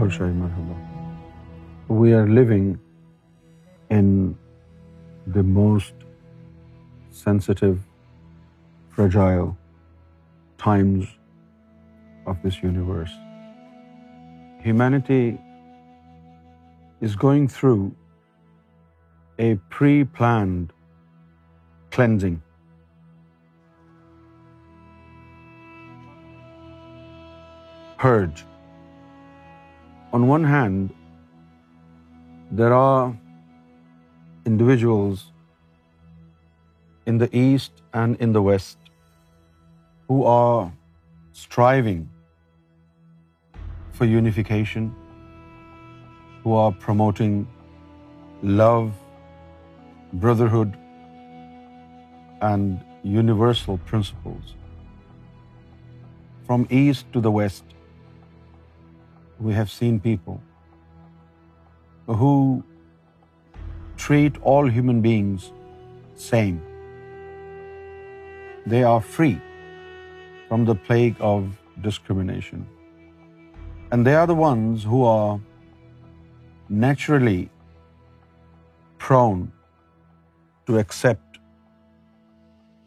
Gohar Shah we are living in the most sensitive fragile times of this universe Humanity is going through a pre-planned cleansing. Purge. On one hand, there are individuals in the East and in the West who are striving for unification, who are promoting love, brotherhood, and universal principles. From east to the west, we have seen people who treat all human beings same. They are free from the plague of discrimination. And they are the ones who are naturally prone to accept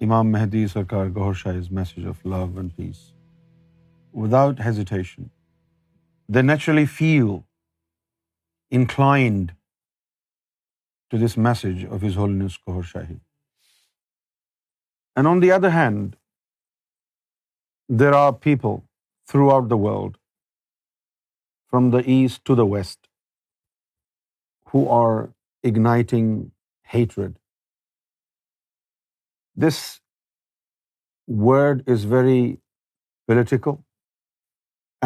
Imam Mahdi Sarkar Gohar Shah's message of love and peace without hesitation they naturally feel inclined to this message of his holiness Gohar Shahi and on the other hand there are people throughout the world from the east to the west who are igniting hatred. This word is very political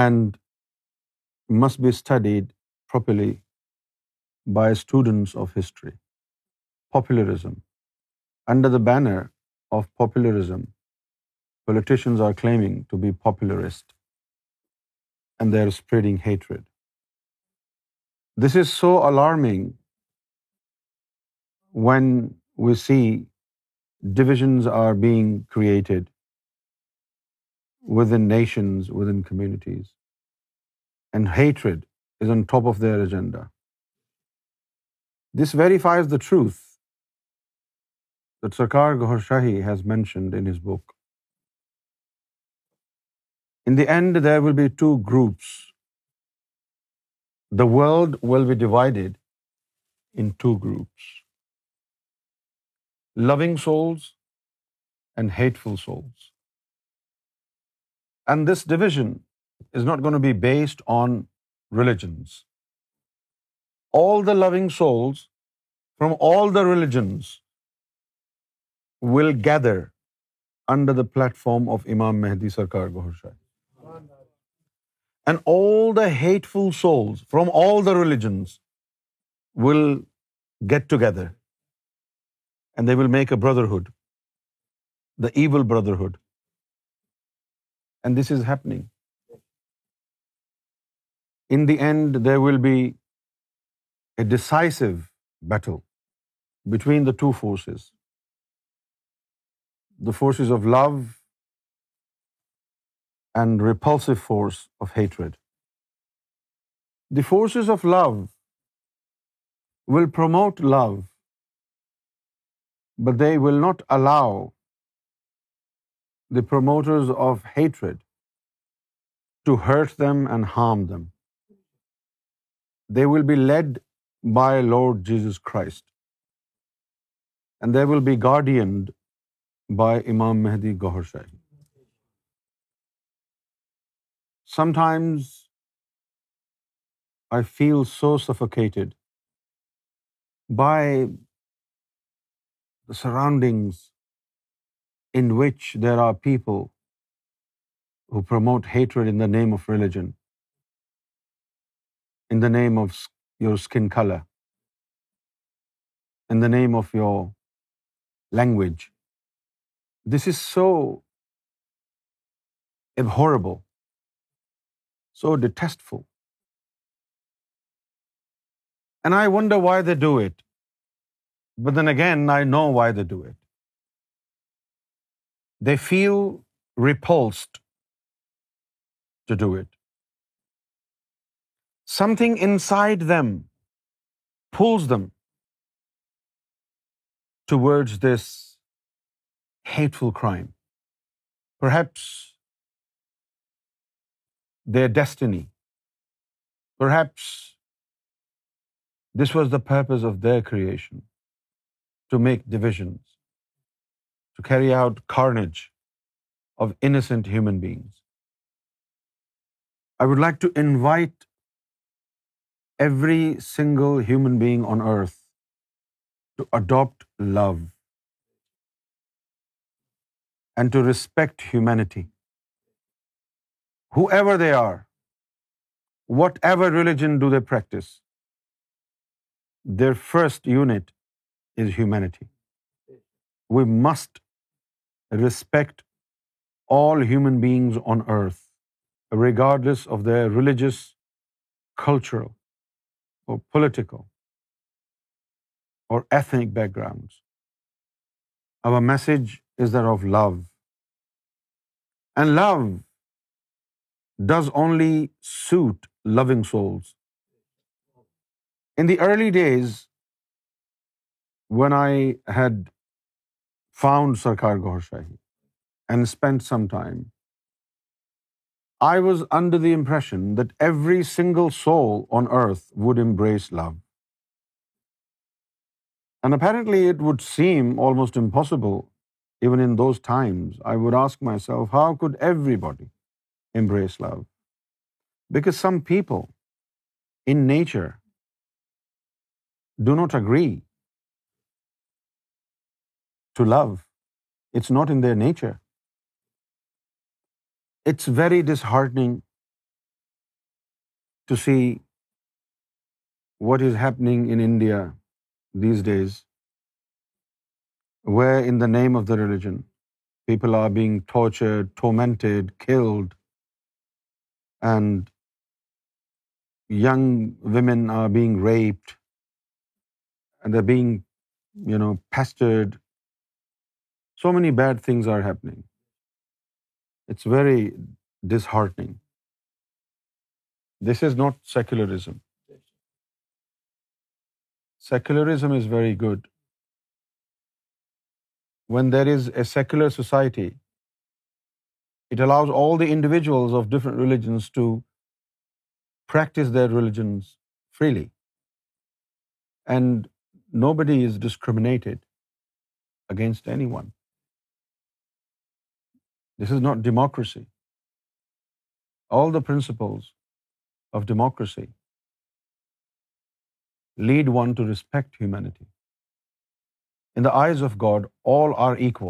and must be studied properly by students of history. Populism. Under the banner of populism, politicians are claiming to be popularist and they are spreading hatred. This is so alarming when we see divisions are being created within nations, within communities, and hatred is on top of their agenda. This verifies the truth that Sarkar Ghor Shahi has mentioned in his book. In the end, there will be two groups. The world will be divided in two groups: loving souls and hateful souls. And this division is not going to be based on religions. All the loving souls from all the religions will gather under the platform of Imam Mehdi Sarkar Gohar Shah. And all the hateful souls from all the religions will get together and they will make a brotherhood, the evil brotherhood. And this is happening. In the end, there will be a decisive battle between the two forces, the forces of love and repulsive force of hatred. The forces of love will promote love, but they will not allow the promoters of hatred to hurt them and harm them. They will be led by Lord Jesus Christ, and they will be guardianed by Imam Mehdi Gohar Shahi. Sometimes I feel so suffocated by the surroundings in which there are people who promote hatred in the name of religion, in the name of your skin color, in the name of your language. This is so abhorrible so detestful. And I wonder why they do it. But then again, I know why they do it. They feel repulsed to do it. Something inside them pulls them towards this hateful crime. Perhaps their destiny. Perhaps this was the purpose of their creation, to make divisions, to carry out carnage of innocent human beings. I would like to invite every single human being on earth to adopt love and to respect humanity whoever they are, whatever religion do they practice, their first unit is humanity. We must respect all human beings on earth, regardless of their religious, cultural, or political, or ethnic backgrounds. Our message is that of love. And love does only suit loving souls. In the early days, when I had found Sarkar Gaur Shahi and spent some time, I was under the impression that every single soul on earth would embrace love. And apparently it would seem almost impossible, even in those times. I would ask myself, how could everybody embrace love. Because some people in nature do not agree to love. It's not in their nature. It's very disheartening to see what is happening in India these days, where in the name of the religion, people are being tortured, tormented, killed, and young women are being raped, and they're being, pestered. So many bad things are happening. It's very disheartening. This is not secularism. Secularism is very good. When there is a secular society, it allows all the individuals of different religions to practice their religions freely. And nobody is discriminated against anyone. This is not democracy. All the principles of democracy lead one to respect humanity. In the eyes of God, all are equal.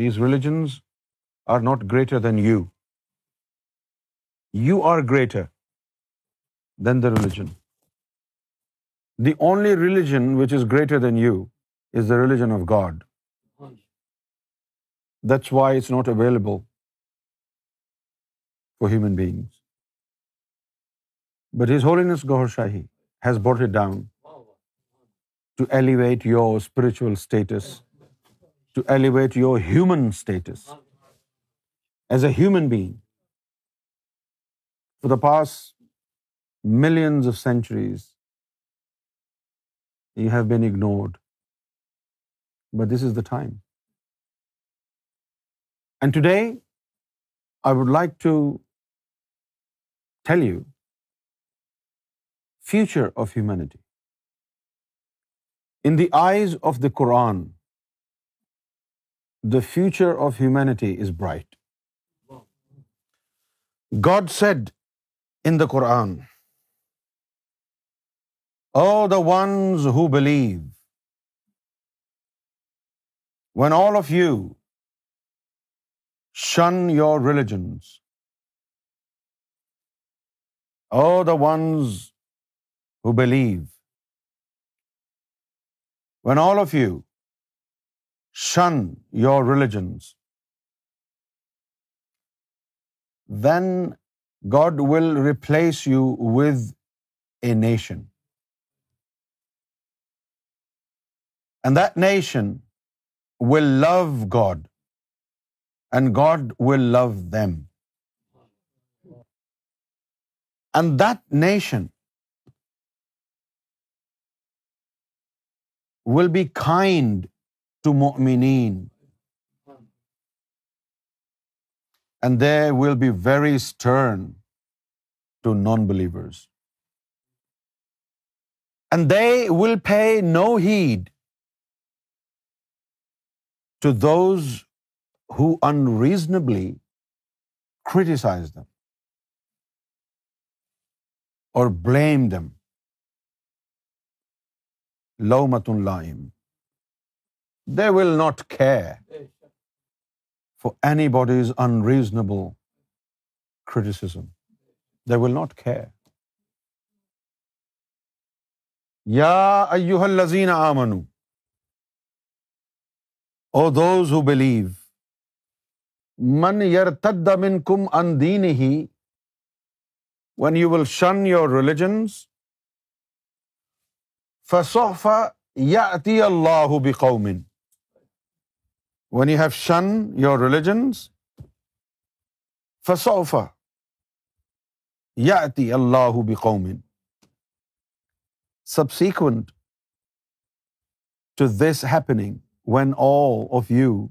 These religions are not greater than you. You are greater than the religion. The only religion which is greater than you is the religion of God. That's why it's not available for human beings. But His Holiness Gaur Shahi has brought it down to elevate your spiritual status to elevate your human status as a human being. For the past millions of centuries, you have been ignored. But this is the time. And today, I would like to tell you future of humanity. In the eyes of the Quran, the future of humanity is bright. God said in the Quran, "Oh, the ones who believe, when all of you shun your religions, oh, the ones who believe, when all of you shun your religions, then God will replace you with a nation. And that nation will love God, and God will love them. And that nation will be kind to مؤمنین and they will be very stern to non believers and they will pay no heed to those who unreasonably criticise them or blame them لو متن لائم they will not care for anybody is unreasonable they will not یا ایوہ الذین آمنو O those who believe من یرتد منکم کم ان دین ہی one you will shun your religions فسوف یا اتی اللہ بقومن when you have shun your religions فسوفا عتی اللہ قومن sequent to this happening when all of you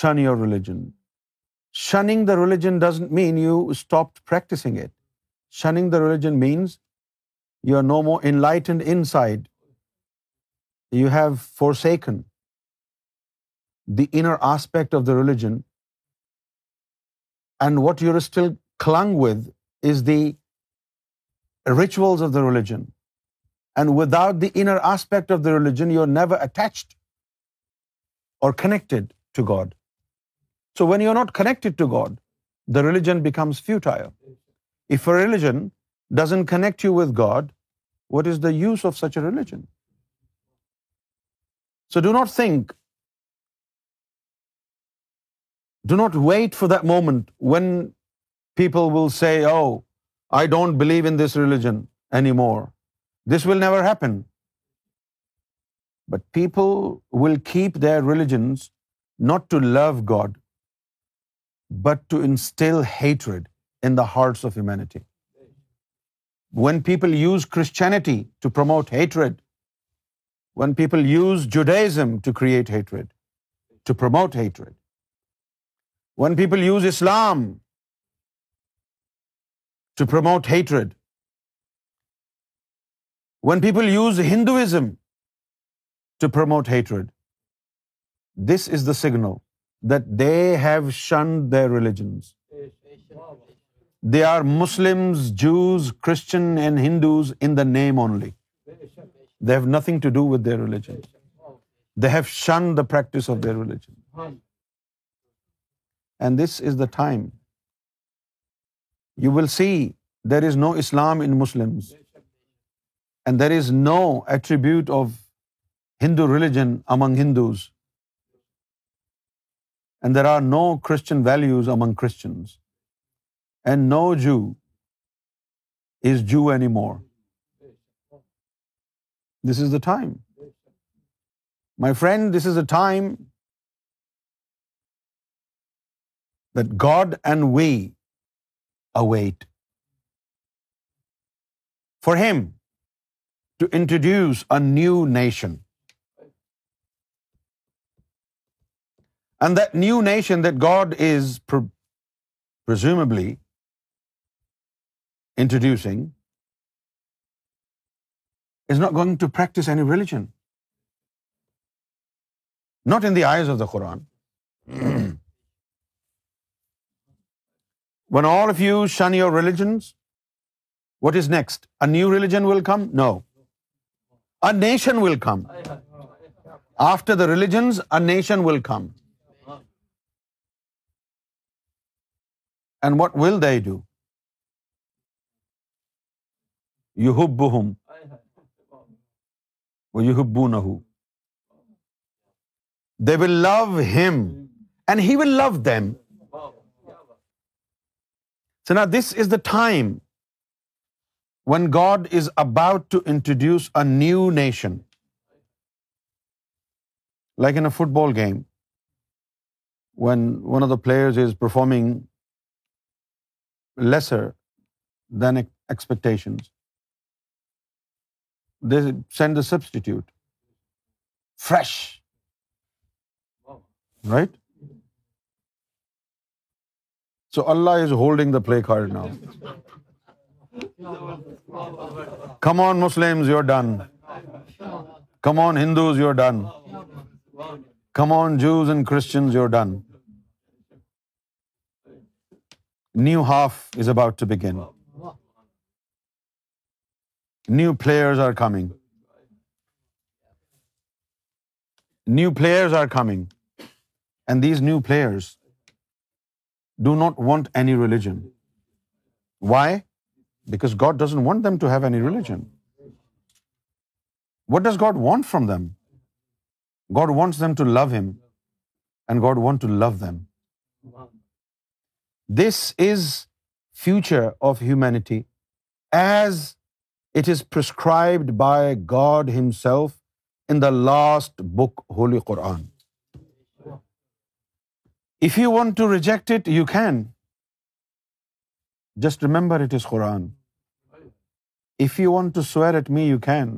shun your religion shunning the religion does mean you stop practising it shunning the religion means you are no more in light and inside you have forsaken the inner aspect of the religion, and what you're still clung with is the rituals of the religion. And without the inner aspect of the religion, you're never attached or connected to God. So when you're not connected to God, the religion becomes futile. If a religion doesn't connect you with God, what is the use of such a religion? So do not think do not wait for that moment when people will say, oh, I don't believe in this religion anymore. This will never happen. But people will keep their religions not to love God, but to instill hatred in the hearts of humanity. When people use Christianity to promote hatred, when people use Judaism to create hatred, to promote hatred, when people use Islam to promote hatred, when people use Hinduism to promote hatred, this is the signal that they have shunned their religions. They are Muslims, Jews, Christian and Hindus in the name only. They have nothing to do with their religion. They have shunned the practice of their religion and this is the time. You will see there is no Islam in Muslims, and there is no attribute of Hindu religion among Hindus, and there are no Christian values among Christians, and no Jew is Jew anymore. This is the time. My friend, this is a time that God and we await. For him to introduce a new nation. And that new nation that God is presumably introducing is not going to practice any religion. Not in the eyes of the Quran. Mm. When all of you shun your religions, what is next? A new religion will come? No. A nation will come. After the religions, a nation will come. And what will they do? Yuhubbuhum wa yuhubbunahu. They will love him and he will love them. So now this is the time when God is about to introduce a new nation. Like in a football game, when one of the players is performing lesser than expectations, they send a substitute. Fresh. Right? So Allah is holding the play card now. Come on, Muslims, you're done. Come on, Hindus, you're done. Come on, Jews and Christians, you're done. New half is about to begin. New players are coming. New players are coming. And these new players do not want any religion. Why? Because God doesn't want them to have any religion. What does God want from them? God wants them to love Him, and God wants to love them. This is future of humanity as it is prescribed by God Himself in the last book, Holy Quran. If you you want to reject it can just remember it is Quran if you want to swear at me you can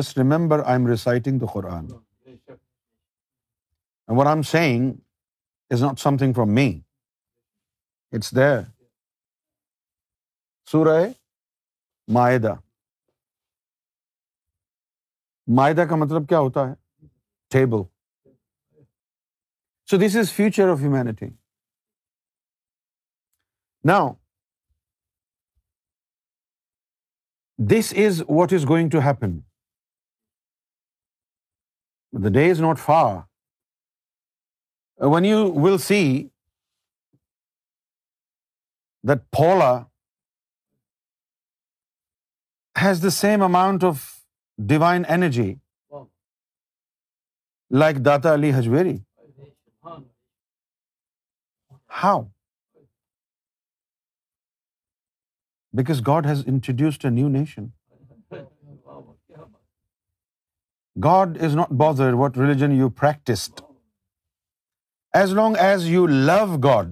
just remember I am reciting the Quran what I am saying is not something from me it's the معاہدہ معاہدہ کا مطلب کیا ہوتا ہے ٹھیک so this is future of humanity now this is what is going to happen the day is not for one you will see دال has the same amount of divine energy like Data Ali Hajveri How? Because God has introduced a new nation. God is not bothered what religion you practiced. As long as you love God,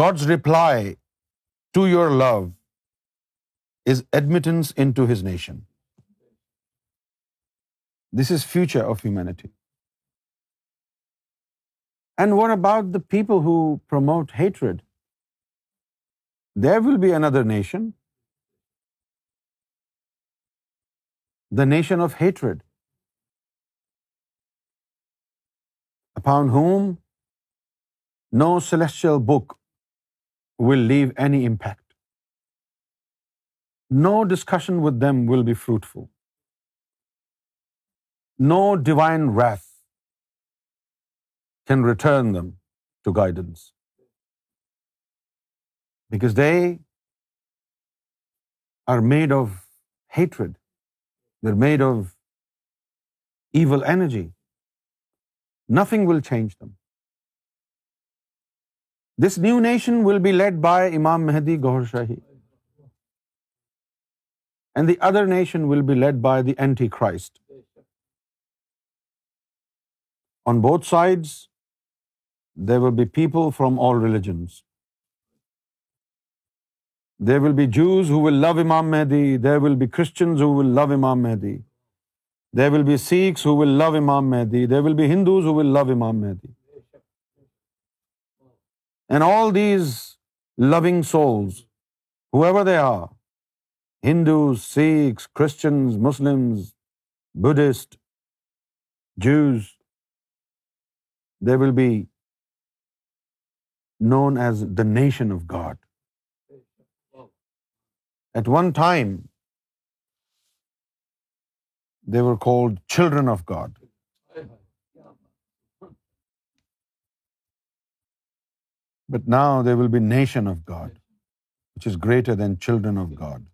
God's reply to your love is admittance into His nation. This is future of humanity. And what about the people who promote hatred? There will be another nation, the nation of hatred, upon whom no celestial book will leave any impact. No discussion with them will be fruitful. No divine wrath can return them to guidance. Because they are made of hatred. They're made of evil energy. Nothing will change them. This new nation will be led by Imam Mahdi Gohar Shahi. And the other nation will be led by the Antichrist. On both sides, they will be people from all religions they they they they they will will will will will will will will be be be be Jews who who who who who love love love love Imam Imam Imam Imam Mahdi Mahdi Mahdi Mahdi Christians Sikhs Hindus Hindus and all these living souls ever are Sikhs Christians Hindu سیخن Jews they will be known as the nation of God. At one time, they were called children of God. But now they will be nation of God, which is greater than children of God.